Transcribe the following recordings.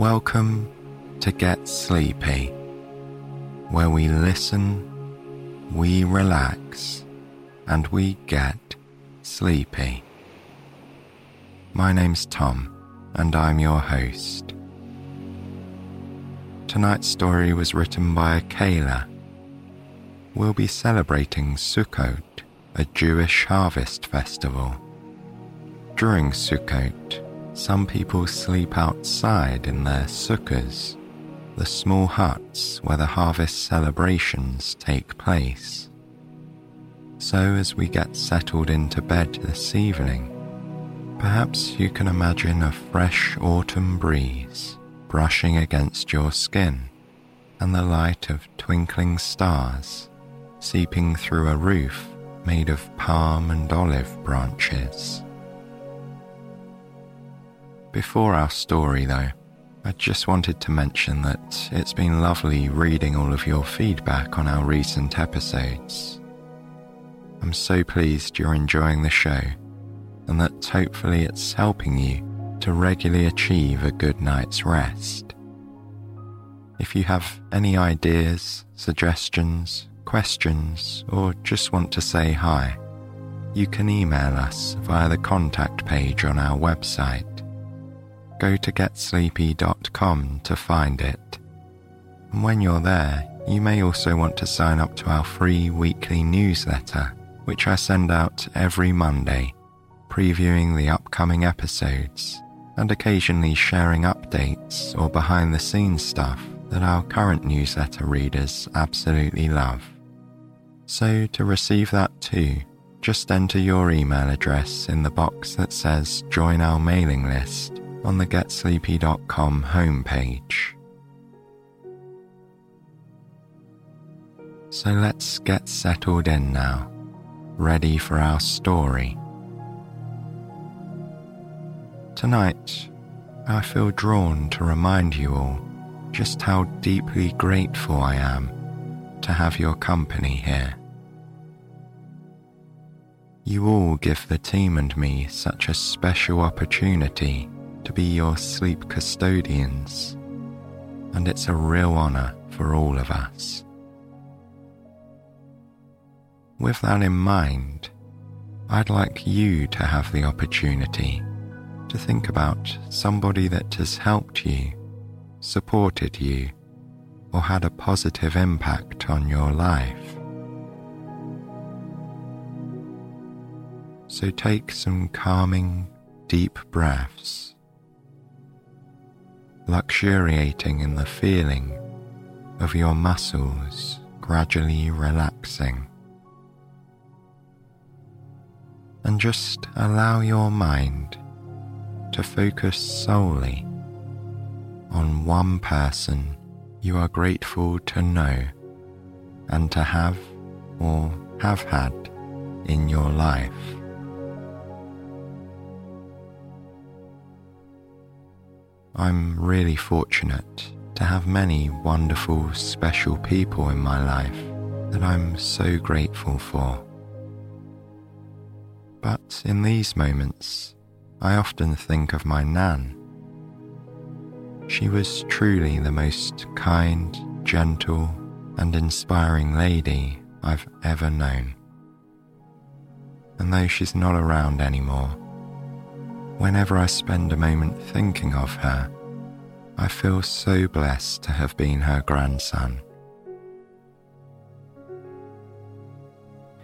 Welcome to Get Sleepy, where we listen, we relax, and we get sleepy. My name's Tom, and I'm your host. Tonight's story was written by Kayla. We'll be celebrating Sukkot, a Jewish harvest festival. During Sukkot, some people sleep outside in their sukkahs, the small huts where the harvest celebrations take place. So, as we get settled into bed this evening, perhaps you can imagine a fresh autumn breeze brushing against your skin and the light of twinkling stars seeping through a roof made of palm and olive branches. Before our story, though, I just wanted to mention that it's been lovely reading all of your feedback on our recent episodes. I'm so pleased you're enjoying the show and that hopefully it's helping you to regularly achieve a good night's rest. If you have any ideas, suggestions, questions, or just want to say hi, you can email us via the contact page on our website go to getsleepy.com to find it. And when you're there, you may also want to sign up to our free weekly newsletter, which I send out every Monday, previewing the upcoming episodes and occasionally sharing updates or behind the scenes stuff that our current newsletter readers absolutely love. So, to receive that too, just enter your email address in the box that says Join Our Mailing List on the GetSleepy.com homepage. So let's get settled in now, ready for our story. Tonight, I feel drawn to remind you all just how deeply grateful I am to have your company here. You all give the team and me such a special opportunity to be your sleep custodians, and it's a real honour for all of us. With that in mind, I'd like you to have the opportunity to think about somebody that has helped you, supported you, or had a positive impact on your life. So take some calming, deep breaths luxuriating in the feeling of your muscles gradually relaxing. And just allow your mind to focus solely on one person you are grateful to know and to have or have had in your life. I'm really fortunate to have many wonderful, special people in my life that I'm so grateful for. But in these moments, I often think of my Nan. She was truly the most kind, gentle, and inspiring lady I've ever known. And though she's not around anymore, Whenever I spend a moment thinking of her, I feel so blessed to have been her grandson.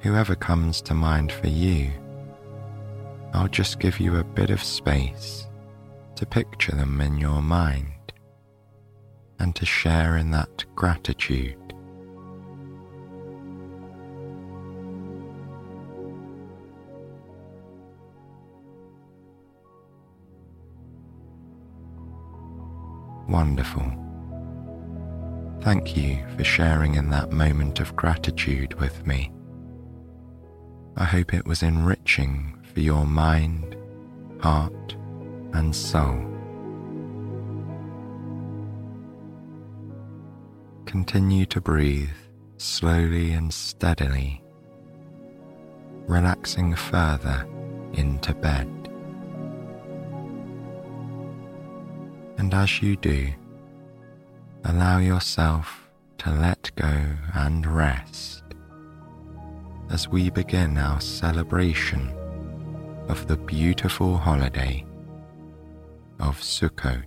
Whoever comes to mind for you, I'll just give you a bit of space to picture them in your mind and to share in that gratitude. Wonderful. Thank you for sharing in that moment of gratitude with me. I hope it was enriching for your mind, heart, and soul. Continue to breathe slowly and steadily, relaxing further into bed. And as you do, allow yourself to let go and rest as we begin our celebration of the beautiful holiday of Sukkot.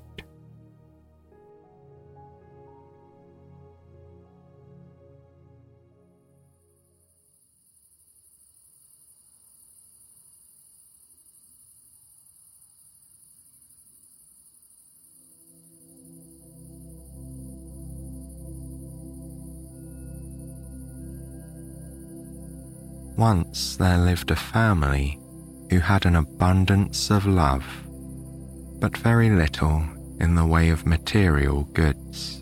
Once there lived a family who had an abundance of love, but very little in the way of material goods.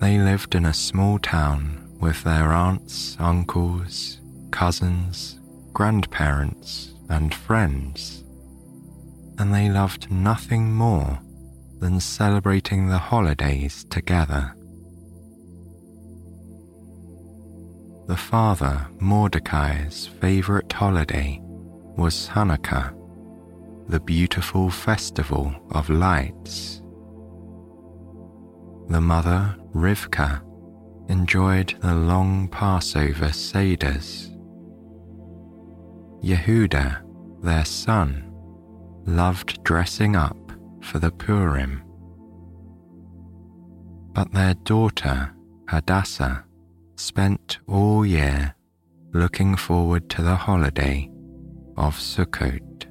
They lived in a small town with their aunts, uncles, cousins, grandparents, and friends, and they loved nothing more than celebrating the holidays together. The father Mordecai's favorite holiday was Hanukkah, the beautiful festival of lights. The mother, Rivka, enjoyed the long Passover Seders. Yehuda, their son, loved dressing up for the Purim. But their daughter, Hadassah, spent all year looking forward to the holiday of Sukkot.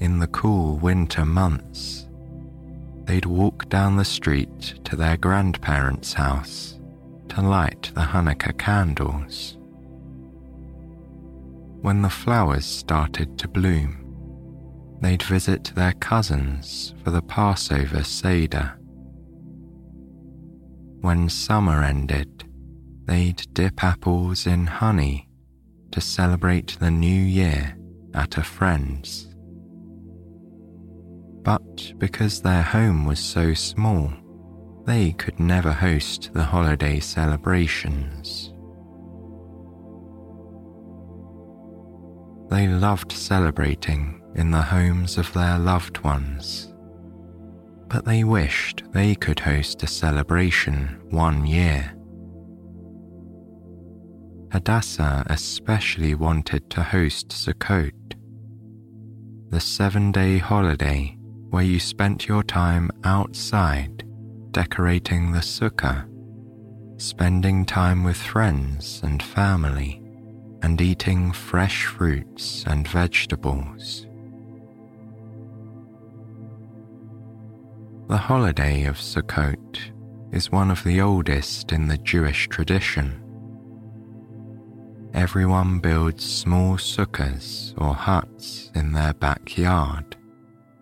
In the cool winter months, they'd walk down the street to their grandparents' house to light the Hanukkah candles. When the flowers started to bloom, they'd visit their cousins for the Passover Seder when summer ended, they'd dip apples in honey to celebrate the new year at a friend's. But because their home was so small, they could never host the holiday celebrations. They loved celebrating in the homes of their loved ones but they wished they could host a celebration one year. Hadassah especially wanted to host Sukkot, the seven day holiday where you spent your time outside decorating the sukkah, spending time with friends and family, and eating fresh fruits and vegetables. The holiday of Sukkot is one of the oldest in the Jewish tradition. Everyone builds small sukkahs or huts in their backyard,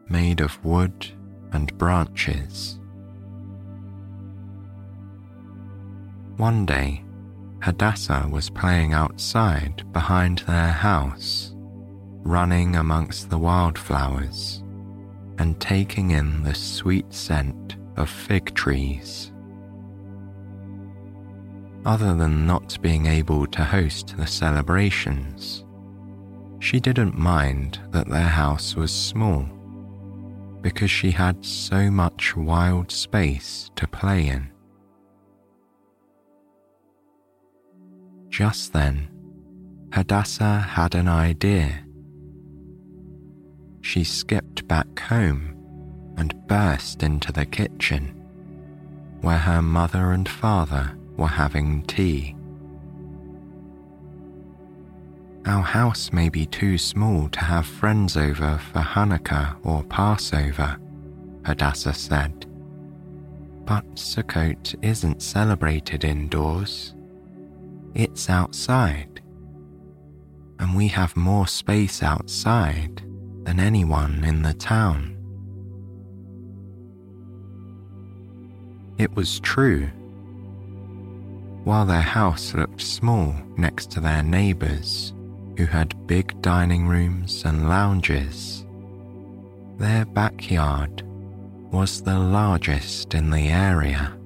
made of wood and branches. One day, Hadassah was playing outside behind their house, running amongst the wildflowers and taking in the sweet scent of fig trees. Other than not being able to host the celebrations, she didn't mind that their house was small because she had so much wild space to play in. Just then, Hadassah had an idea she skipped back home and burst into the kitchen, where her mother and father were having tea. Our house may be too small to have friends over for Hanukkah or Passover, Hadassah said. But Sukkot isn't celebrated indoors. It's outside. And we have more space outside than anyone in the town. It was true. While their house looked small next to their neighbours, who had big dining rooms and lounges, their backyard was the largest in the area.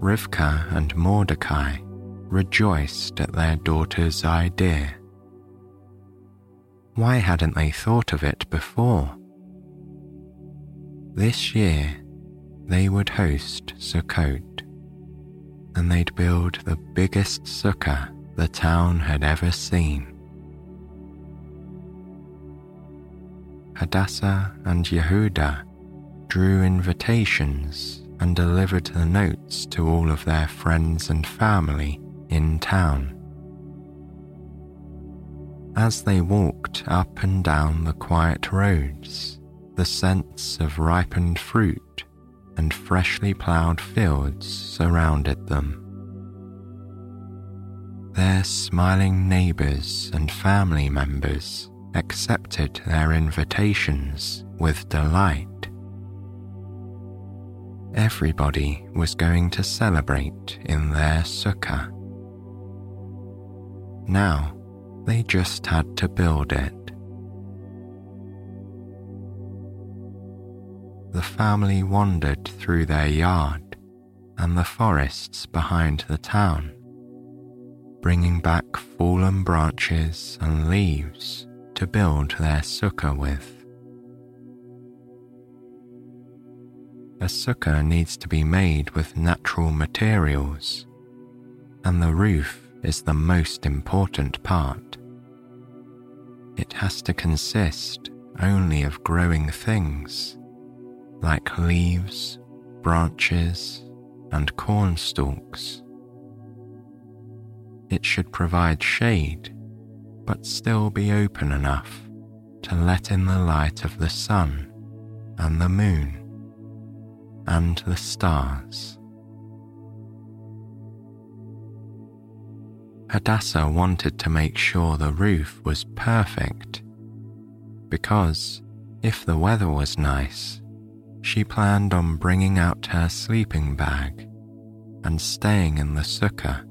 Rivka and Mordecai rejoiced at their daughter's idea. Why hadn't they thought of it before? This year, they would host Sukkot, and they'd build the biggest sukkah the town had ever seen. Hadassah and Yehuda drew invitations and delivered the notes to all of their friends and family in town. As they walked up and down the quiet roads, the scents of ripened fruit and freshly ploughed fields surrounded them. Their smiling neighbours and family members accepted their invitations with delight. Everybody was going to celebrate in their sukkah. Now they just had to build it. The family wandered through their yard and the forests behind the town, bringing back fallen branches and leaves to build their sukkah with. A sukkah needs to be made with natural materials, and the roof is the most important part. It has to consist only of growing things like leaves, branches, and corn stalks. It should provide shade but still be open enough to let in the light of the sun and the moon and the stars. Hadassah wanted to make sure the roof was perfect because if the weather was nice, she planned on bringing out her sleeping bag and staying in the sukkah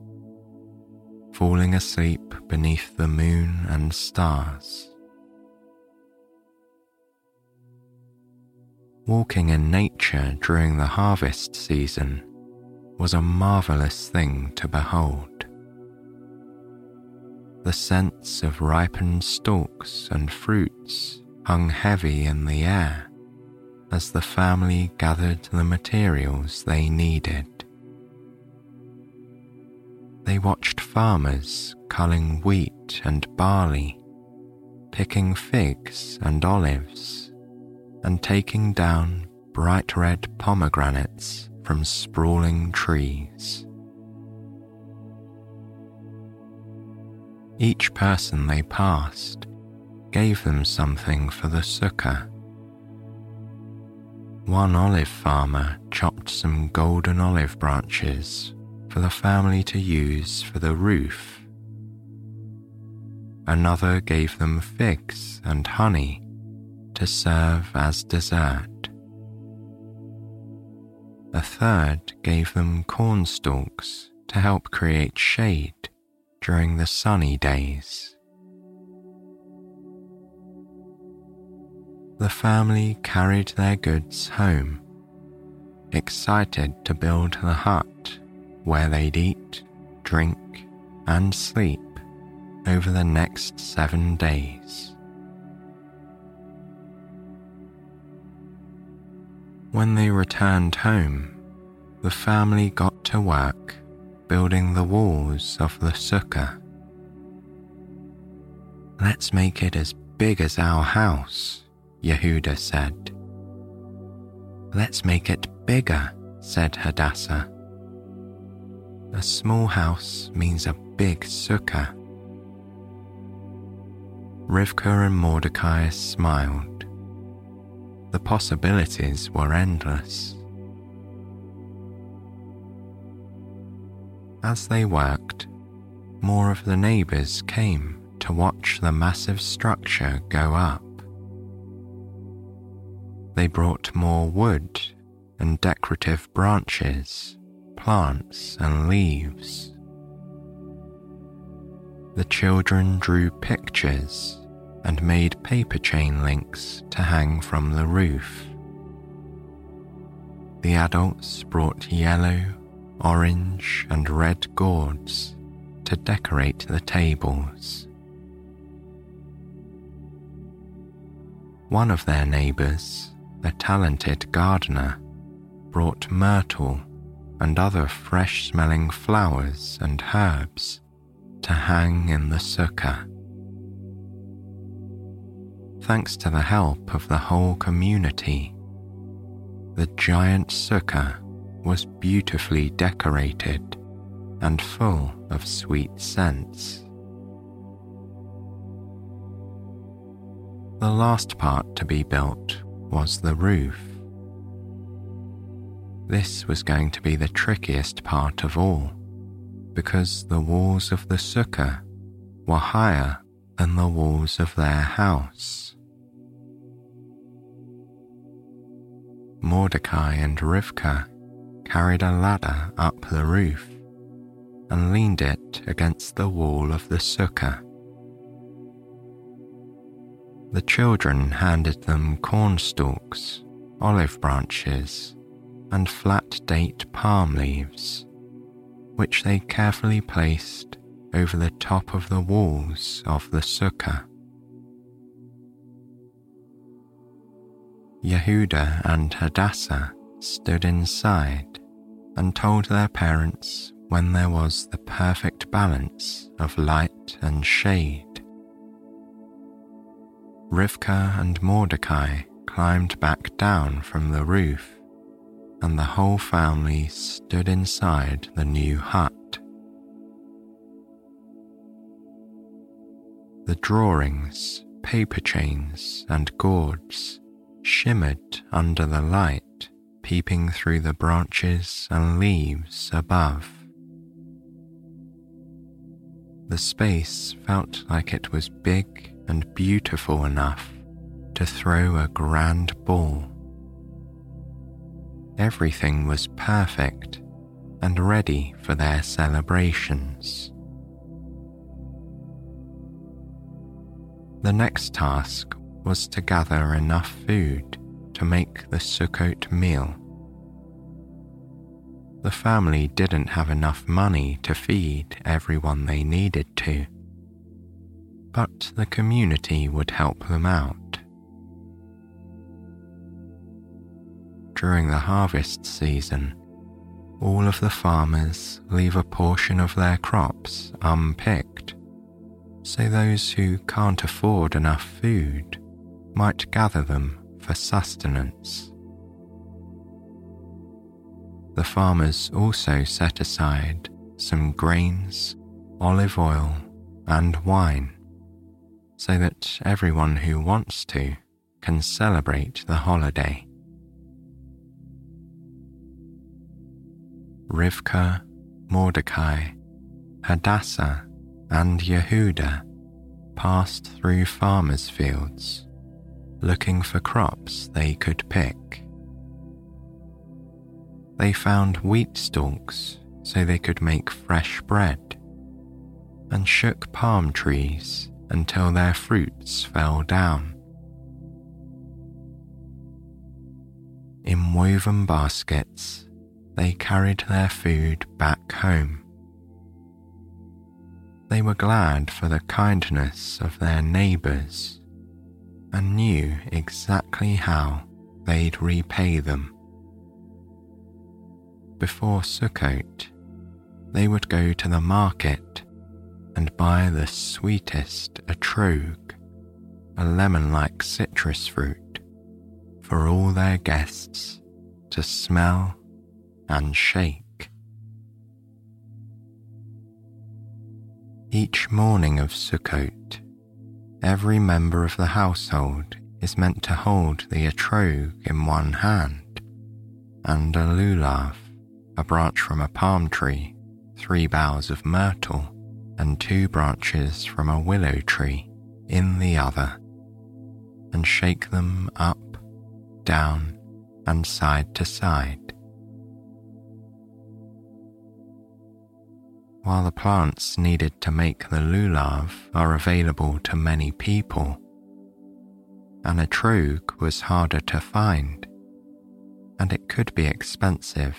falling asleep beneath the moon and stars. Walking in nature during the harvest season was a marvelous thing to behold. The scents of ripened stalks and fruits hung heavy in the air as the family gathered the materials they needed they watched farmers culling wheat and barley, picking figs and olives, and taking down bright red pomegranates from sprawling trees. Each person they passed gave them something for the sukkah. One olive farmer chopped some golden olive branches for the family to use for the roof. Another gave them figs and honey to serve as dessert. A third gave them cornstalks to help create shade during the sunny days. The family carried their goods home, excited to build the hut where they'd eat, drink, and sleep over the next seven days. When they returned home, the family got to work building the walls of the sukkah. Let's make it as big as our house, Yehuda said. Let's make it bigger, said Hadassah. A small house means a big sukkah. Rivka and Mordecai smiled. The possibilities were endless. As they worked, more of the neighbours came to watch the massive structure go up. They brought more wood and decorative branches, plants, and leaves. The children drew pictures and made paper chain links to hang from the roof. The adults brought yellow, orange, and red gourds to decorate the tables. One of their neighbours, a talented gardener, brought myrtle and other fresh smelling flowers and herbs to hang in the sukkah. Thanks to the help of the whole community, the giant sukkah was beautifully decorated and full of sweet scents. The last part to be built was the roof. This was going to be the trickiest part of all because the walls of the sukkah were higher than the walls of their house. Mordecai and Rivka carried a ladder up the roof and leaned it against the wall of the sukkah. The children handed them corn stalks, olive branches, and flat date palm leaves, which they carefully placed over the top of the walls of the sukkah. Yehuda and Hadassah stood inside and told their parents when there was the perfect balance of light and shade. Rivka and Mordecai climbed back down from the roof, and the whole family stood inside the new hut. The drawings, paper chains, and gourds shimmered under the light peeping through the branches and leaves above. The space felt like it was big and beautiful enough to throw a grand ball. Everything was perfect and ready for their celebrations. The next task was to gather enough food to make the Sukkot meal. The family didn't have enough money to feed everyone they needed to but the community would help them out. During the harvest season, all of the farmers leave a portion of their crops unpicked, so those who can't afford enough food might gather them for sustenance. The farmers also set aside some grains, olive oil, and wine so that everyone who wants to can celebrate the holiday. Rivka, Mordecai, Hadassah, and Yehuda passed through farmers' fields looking for crops they could pick. They found wheat stalks so they could make fresh bread and shook palm trees until their fruits fell down. In woven baskets, they carried their food back home. They were glad for the kindness of their neighbours and knew exactly how they'd repay them. Before Sukkot, they would go to the market and buy the sweetest etrog, a lemon like citrus fruit, for all their guests to smell and shake. Each morning of Sukkot, every member of the household is meant to hold the etrog in one hand, and a lulav, a branch from a palm tree, three boughs of myrtle, and two branches from a willow tree in the other, and shake them up, down, and side to side. While the plants needed to make the lulav are available to many people, an etrog was harder to find, and it could be expensive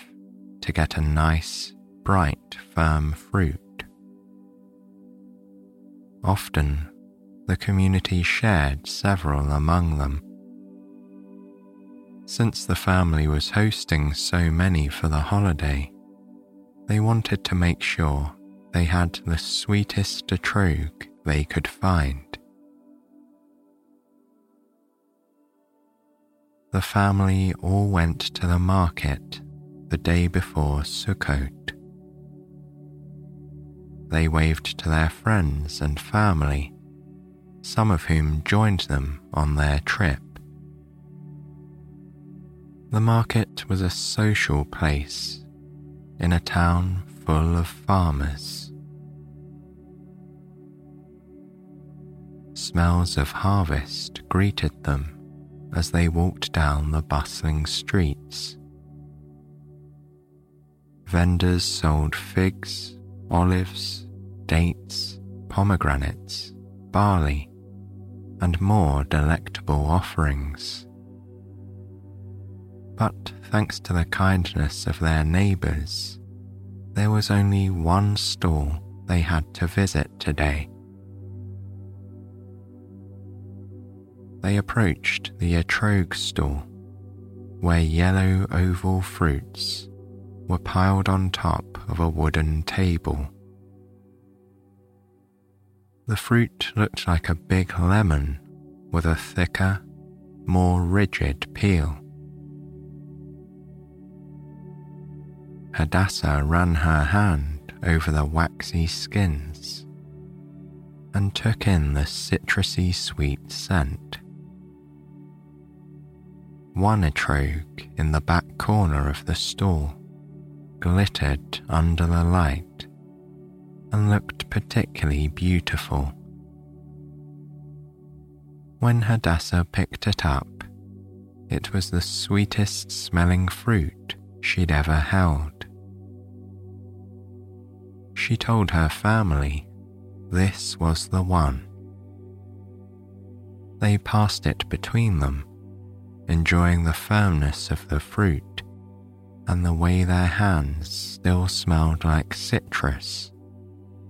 to get a nice, bright, firm fruit. Often, the community shared several among them. Since the family was hosting so many for the holiday, they wanted to make sure they had the sweetest etrog they could find. The family all went to the market the day before Sukkot. They waved to their friends and family, some of whom joined them on their trip. The market was a social place in a town full of farmers. Smells of harvest greeted them as they walked down the bustling streets. Vendors sold figs, olives, dates, pomegranates, barley, and more delectable offerings. But thanks to the kindness of their neighbours, there was only one stall they had to visit today. They approached the etrog stall, where yellow oval fruits were piled on top of a wooden table. The fruit looked like a big lemon with a thicker, more rigid peel. Hadassah ran her hand over the waxy skins and took in the citrusy sweet scent. One etrog in the back corner of the stall glittered under the light and looked particularly beautiful. When Hadassah picked it up, it was the sweetest smelling fruit she'd ever held. She told her family this was the one. They passed it between them, enjoying the firmness of the fruit and the way their hands still smelled like citrus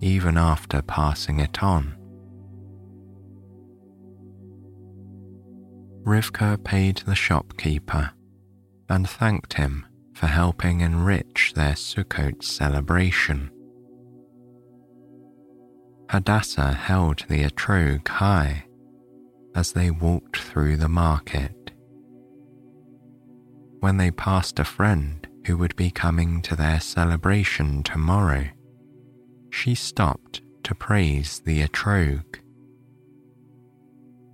even after passing it on. Rivka paid the shopkeeper and thanked him for helping enrich their Sukkot celebration. Hadassah held the etrog high as they walked through the market. When they passed a friend who would be coming to their celebration tomorrow, she stopped to praise the etrog.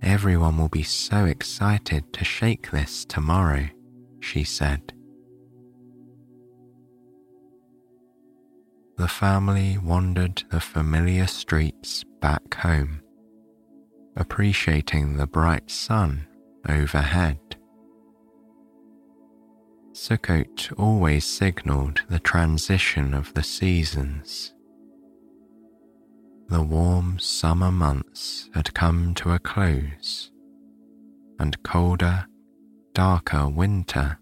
Everyone will be so excited to shake this tomorrow, she said. The family wandered the familiar streets back home, appreciating the bright sun overhead. Sukkot always signaled the transition of the seasons. The warm summer months had come to a close, and colder, darker winter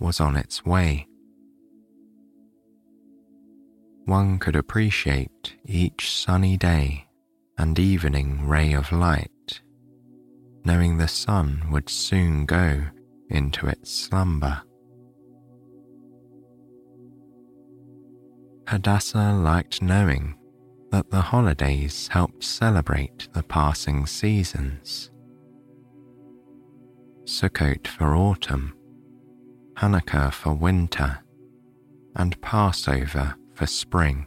was on its way. One could appreciate each sunny day and evening ray of light, knowing the sun would soon go into its slumber. Hadassah liked knowing that the holidays helped celebrate the passing seasons. Sukkot for autumn, Hanukkah for winter, and Passover for spring.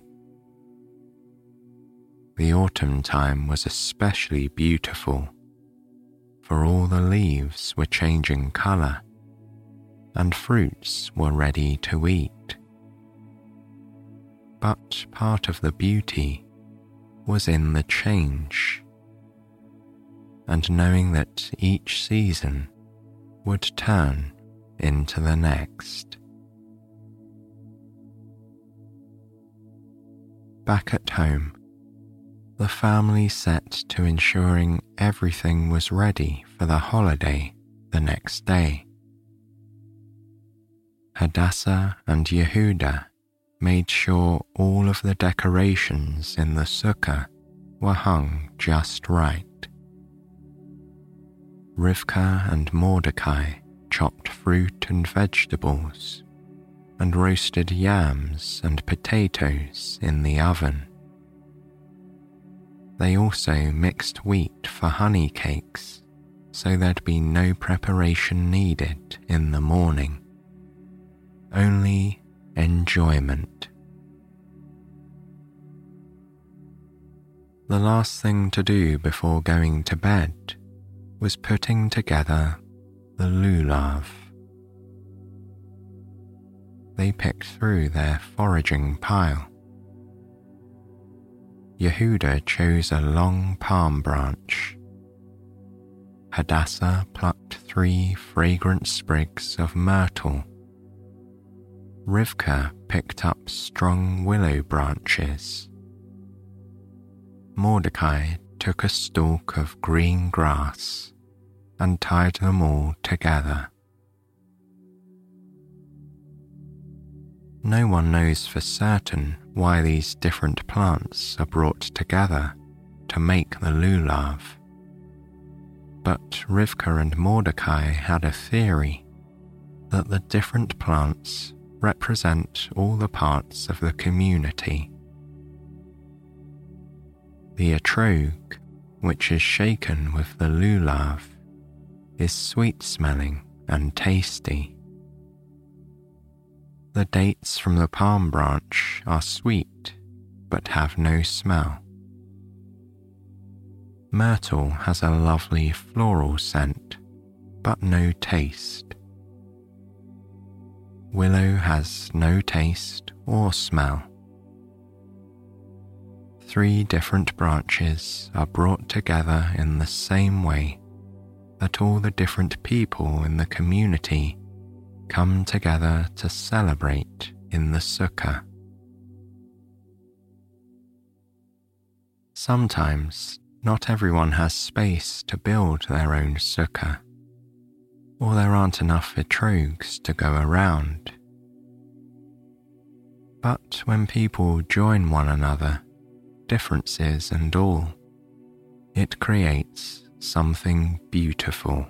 The autumn time was especially beautiful, for all the leaves were changing colour and fruits were ready to eat but part of the beauty was in the change, and knowing that each season would turn into the next. Back at home, the family set to ensuring everything was ready for the holiday the next day. Hadassah and Yehuda made sure all of the decorations in the sukkah were hung just right. Rivka and Mordecai chopped fruit and vegetables and roasted yams and potatoes in the oven. They also mixed wheat for honey cakes so there'd be no preparation needed in the morning, only enjoyment. The last thing to do before going to bed was putting together the lulav. They picked through their foraging pile. Yehuda chose a long palm branch. Hadassah plucked three fragrant sprigs of myrtle. Rivka picked up strong willow branches. Mordecai took a stalk of green grass and tied them all together. No one knows for certain why these different plants are brought together to make the lulav. But Rivka and Mordecai had a theory that the different plants represent all the parts of the community. The etrog, which is shaken with the lulav, is sweet smelling and tasty. The dates from the palm branch are sweet but have no smell. Myrtle has a lovely floral scent but no taste. Willow has no taste or smell. Three different branches are brought together in the same way that all the different people in the community come together to celebrate in the sukkah. Sometimes not everyone has space to build their own sukkah, or there aren't enough etrogs to go around. But when people join one another, differences and all, it creates something beautiful.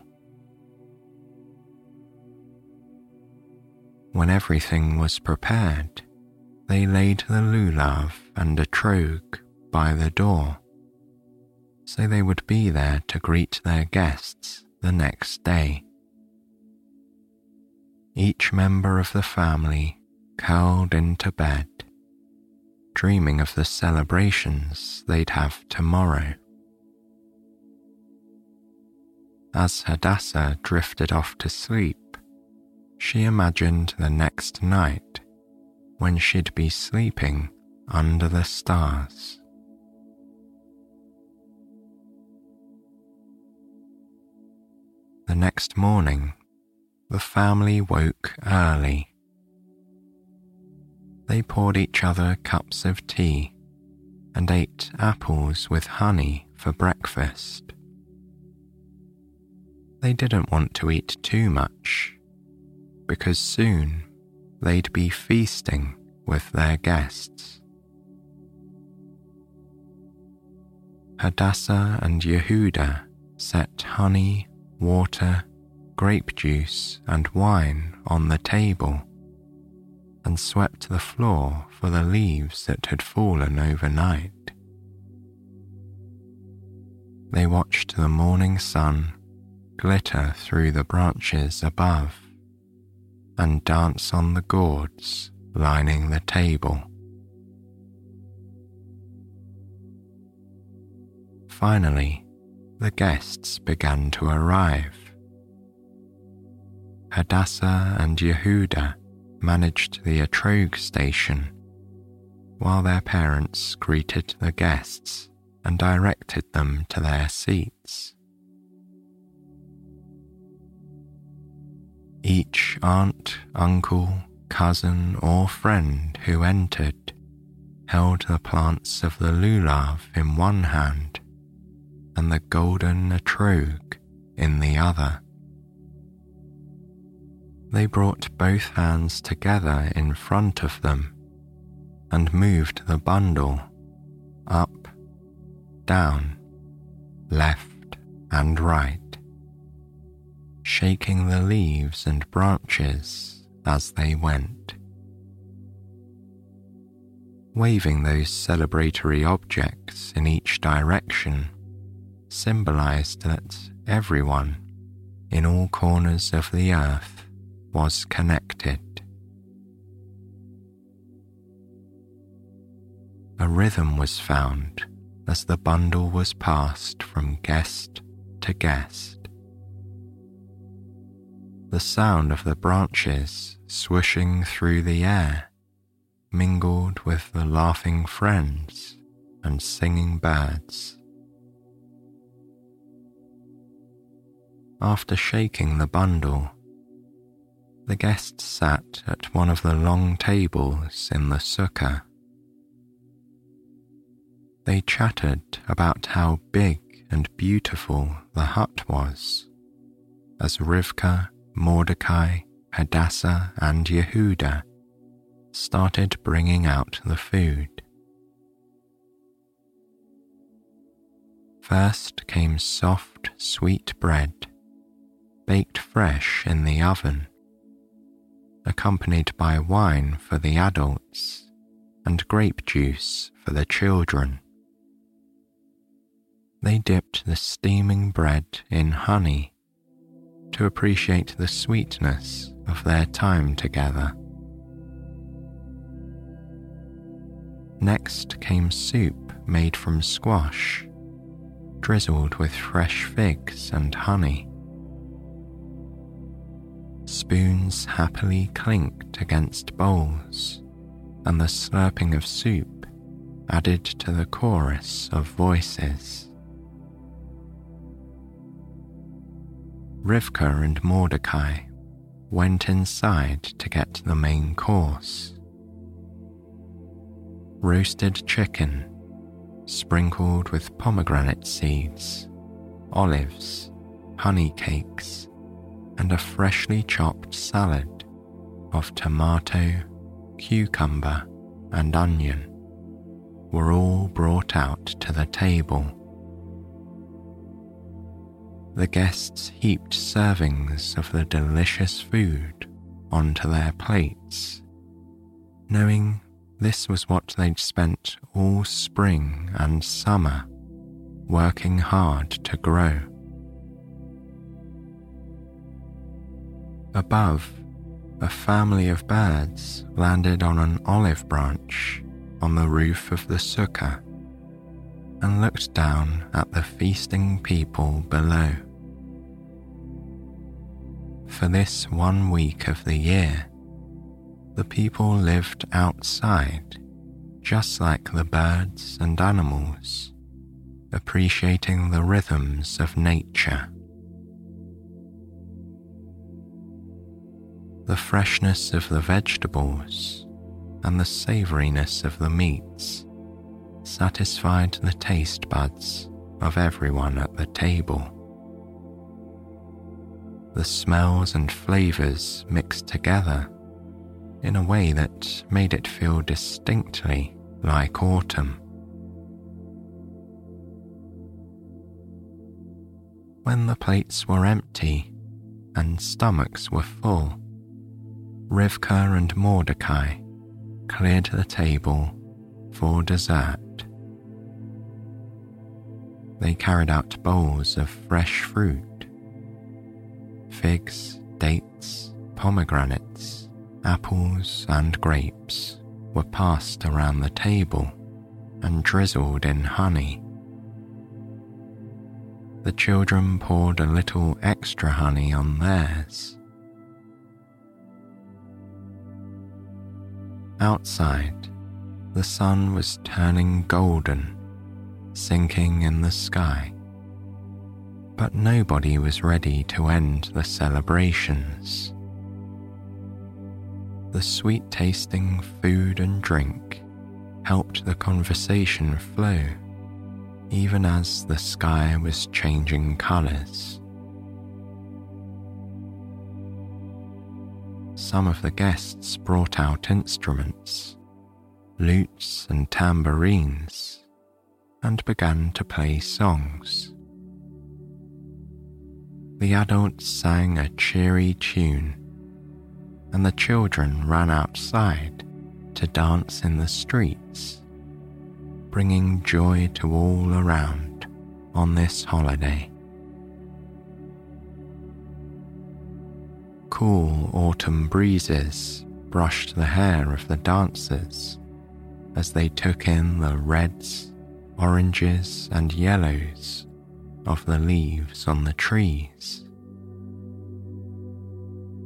When everything was prepared, they laid the lulav and etrog by the door, so they would be there to greet their guests the next day. Each member of the family curled into bed, dreaming of the celebrations they'd have tomorrow. As Hadassah drifted off to sleep, she imagined the next night when she'd be sleeping under the stars. The next morning, the family woke early. They poured each other cups of tea and ate apples with honey for breakfast. They didn't want to eat too much, because soon they'd be feasting with their guests. Hadassah and Yehuda set honey, water, grape juice, and wine on the table and swept the floor for the leaves that had fallen overnight. They watched the morning sun glitter through the branches above and dance on the gourds lining the table. Finally, the guests began to arrive. Hadassah and Yehuda managed the Etrog station, while their parents greeted the guests and directed them to their seats. Each aunt, uncle, cousin, or friend who entered held the plants of the lulav in one hand and the golden etrog in the other. They brought both hands together in front of them and moved the bundle up, down, left, and right, shaking the leaves and branches as they went. Waving those celebratory objects in each direction symbolized that everyone in all corners of the earth was connected. A rhythm was found as the bundle was passed from guest to guest. The sound of the branches swishing through the air mingled with the laughing friends and singing birds. After shaking the bundle, the guests sat at one of the long tables in the sukkah. They chattered about how big and beautiful the hut was, as Rivka, Mordecai, Hadassah, and Yehuda started bringing out the food. First came soft, sweet bread, baked fresh in the oven accompanied by wine for the adults and grape juice for the children. They dipped the steaming bread in honey to appreciate the sweetness of their time together. Next came soup made from squash, drizzled with fresh figs and honey. Spoons happily clinked against bowls, and the slurping of soup added to the chorus of voices. Rivka and Mordecai went inside to get the main course. Roasted chicken, sprinkled with pomegranate seeds, olives, honey cakes, and a freshly chopped salad of tomato, cucumber, and onion were all brought out to the table. The guests heaped servings of the delicious food onto their plates, knowing this was what they'd spent all spring and summer working hard to grow. Above, a family of birds landed on an olive branch on the roof of the sukkah and looked down at the feasting people below. For this one week of the year, the people lived outside, just like the birds and animals, appreciating the rhythms of nature. the freshness of the vegetables and the savouriness of the meats satisfied the taste buds of everyone at the table. The smells and flavours mixed together in a way that made it feel distinctly like autumn. When the plates were empty and stomachs were full, Rivka and Mordecai cleared the table for dessert. They carried out bowls of fresh fruit figs, dates, pomegranates, apples, and grapes were passed around the table and drizzled in honey. The children poured a little extra honey on theirs Outside, the sun was turning golden, sinking in the sky. But nobody was ready to end the celebrations. The sweet tasting food and drink helped the conversation flow, even as the sky was changing colours. Some of the guests brought out instruments, lutes and tambourines, and began to play songs. The adults sang a cheery tune, and the children ran outside to dance in the streets, bringing joy to all around on this holiday. Cool autumn breezes brushed the hair of the dancers as they took in the reds, oranges, and yellows of the leaves on the trees.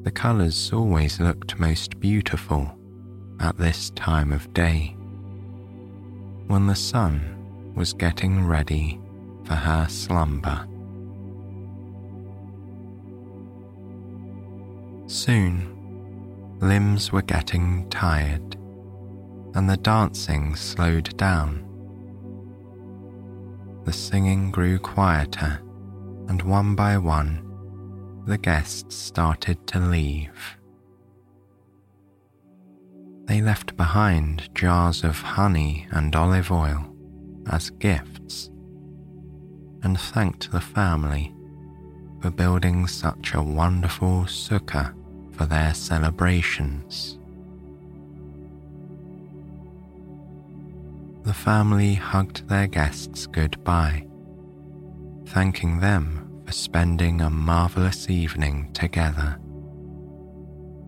The colours always looked most beautiful at this time of day, when the sun was getting ready for her slumber. Soon, limbs were getting tired, and the dancing slowed down. The singing grew quieter, and one by one, the guests started to leave. They left behind jars of honey and olive oil as gifts and thanked the family for building such a wonderful sukkah for their celebrations. The family hugged their guests goodbye, thanking them for spending a marvelous evening together,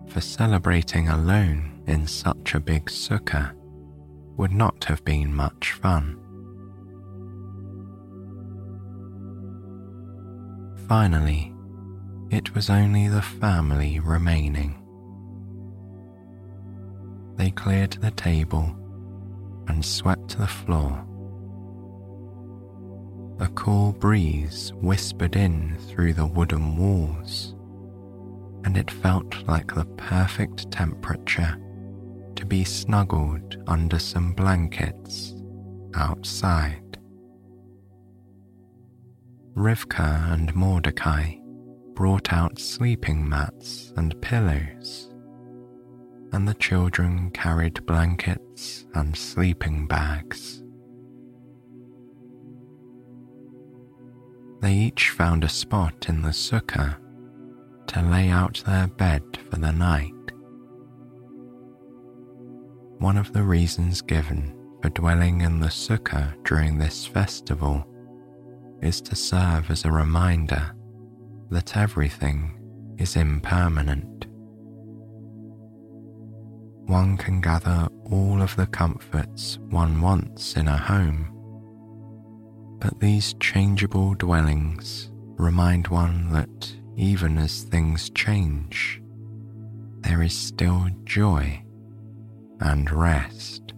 for celebrating alone in such a big sukkah would not have been much fun. Finally, it was only the family remaining. They cleared the table and swept the floor. A cool breeze whispered in through the wooden walls, and it felt like the perfect temperature to be snuggled under some blankets outside. Rivka and Mordecai brought out sleeping mats and pillows, and the children carried blankets and sleeping bags. They each found a spot in the sukkah to lay out their bed for the night. One of the reasons given for dwelling in the sukkah during this festival is to serve as a reminder that everything is impermanent. One can gather all of the comforts one wants in a home, but these changeable dwellings remind one that even as things change, there is still joy and rest.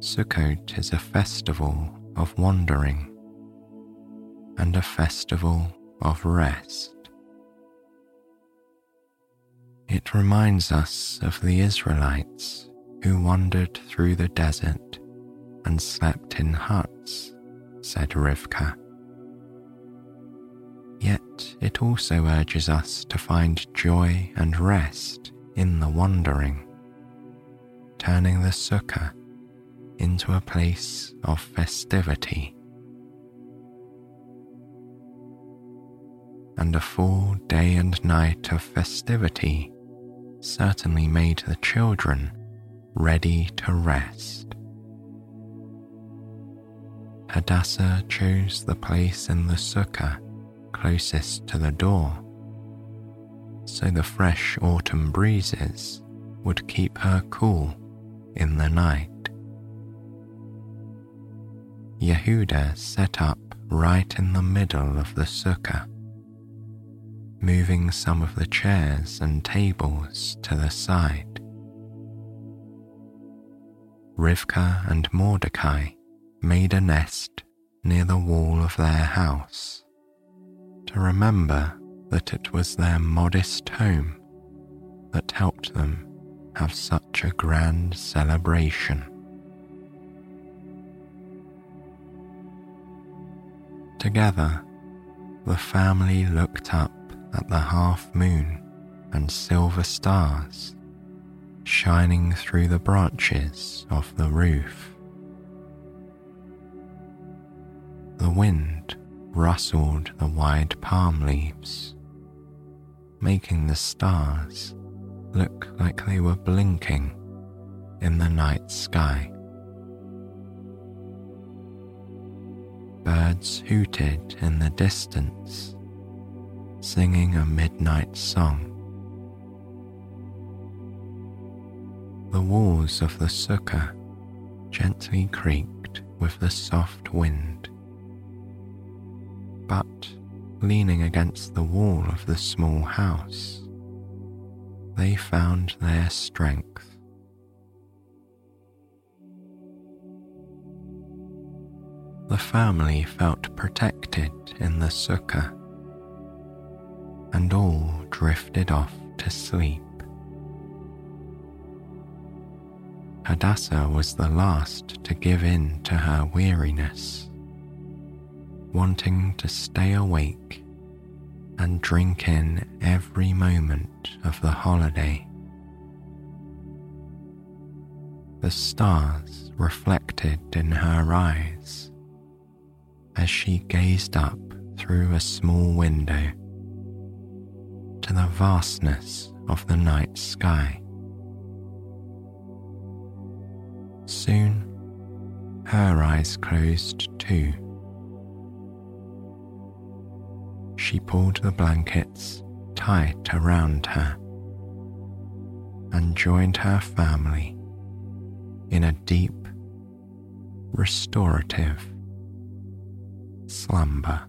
Sukkot is a festival of wandering and a festival of rest. It reminds us of the Israelites who wandered through the desert and slept in huts, said Rivka. Yet it also urges us to find joy and rest in the wandering, turning the sukkah into a place of festivity. And a full day and night of festivity certainly made the children ready to rest. Hadassah chose the place in the sukkah closest to the door, so the fresh autumn breezes would keep her cool in the night. Yehuda set up right in the middle of the sukkah, moving some of the chairs and tables to the side. Rivka and Mordecai made a nest near the wall of their house to remember that it was their modest home that helped them have such a grand celebration. Together, the family looked up at the half moon and silver stars shining through the branches of the roof. The wind rustled the wide palm leaves, making the stars look like they were blinking in the night sky. Birds hooted in the distance, singing a midnight song. The walls of the sukkah gently creaked with the soft wind. But leaning against the wall of the small house, they found their strength. The family felt protected in the sukkah, and all drifted off to sleep. Hadassah was the last to give in to her weariness, wanting to stay awake and drink in every moment of the holiday. The stars reflected in her eyes as she gazed up through a small window to the vastness of the night sky. Soon, her eyes closed too she pulled the blankets tight around her and joined her family in a deep, restorative slumber.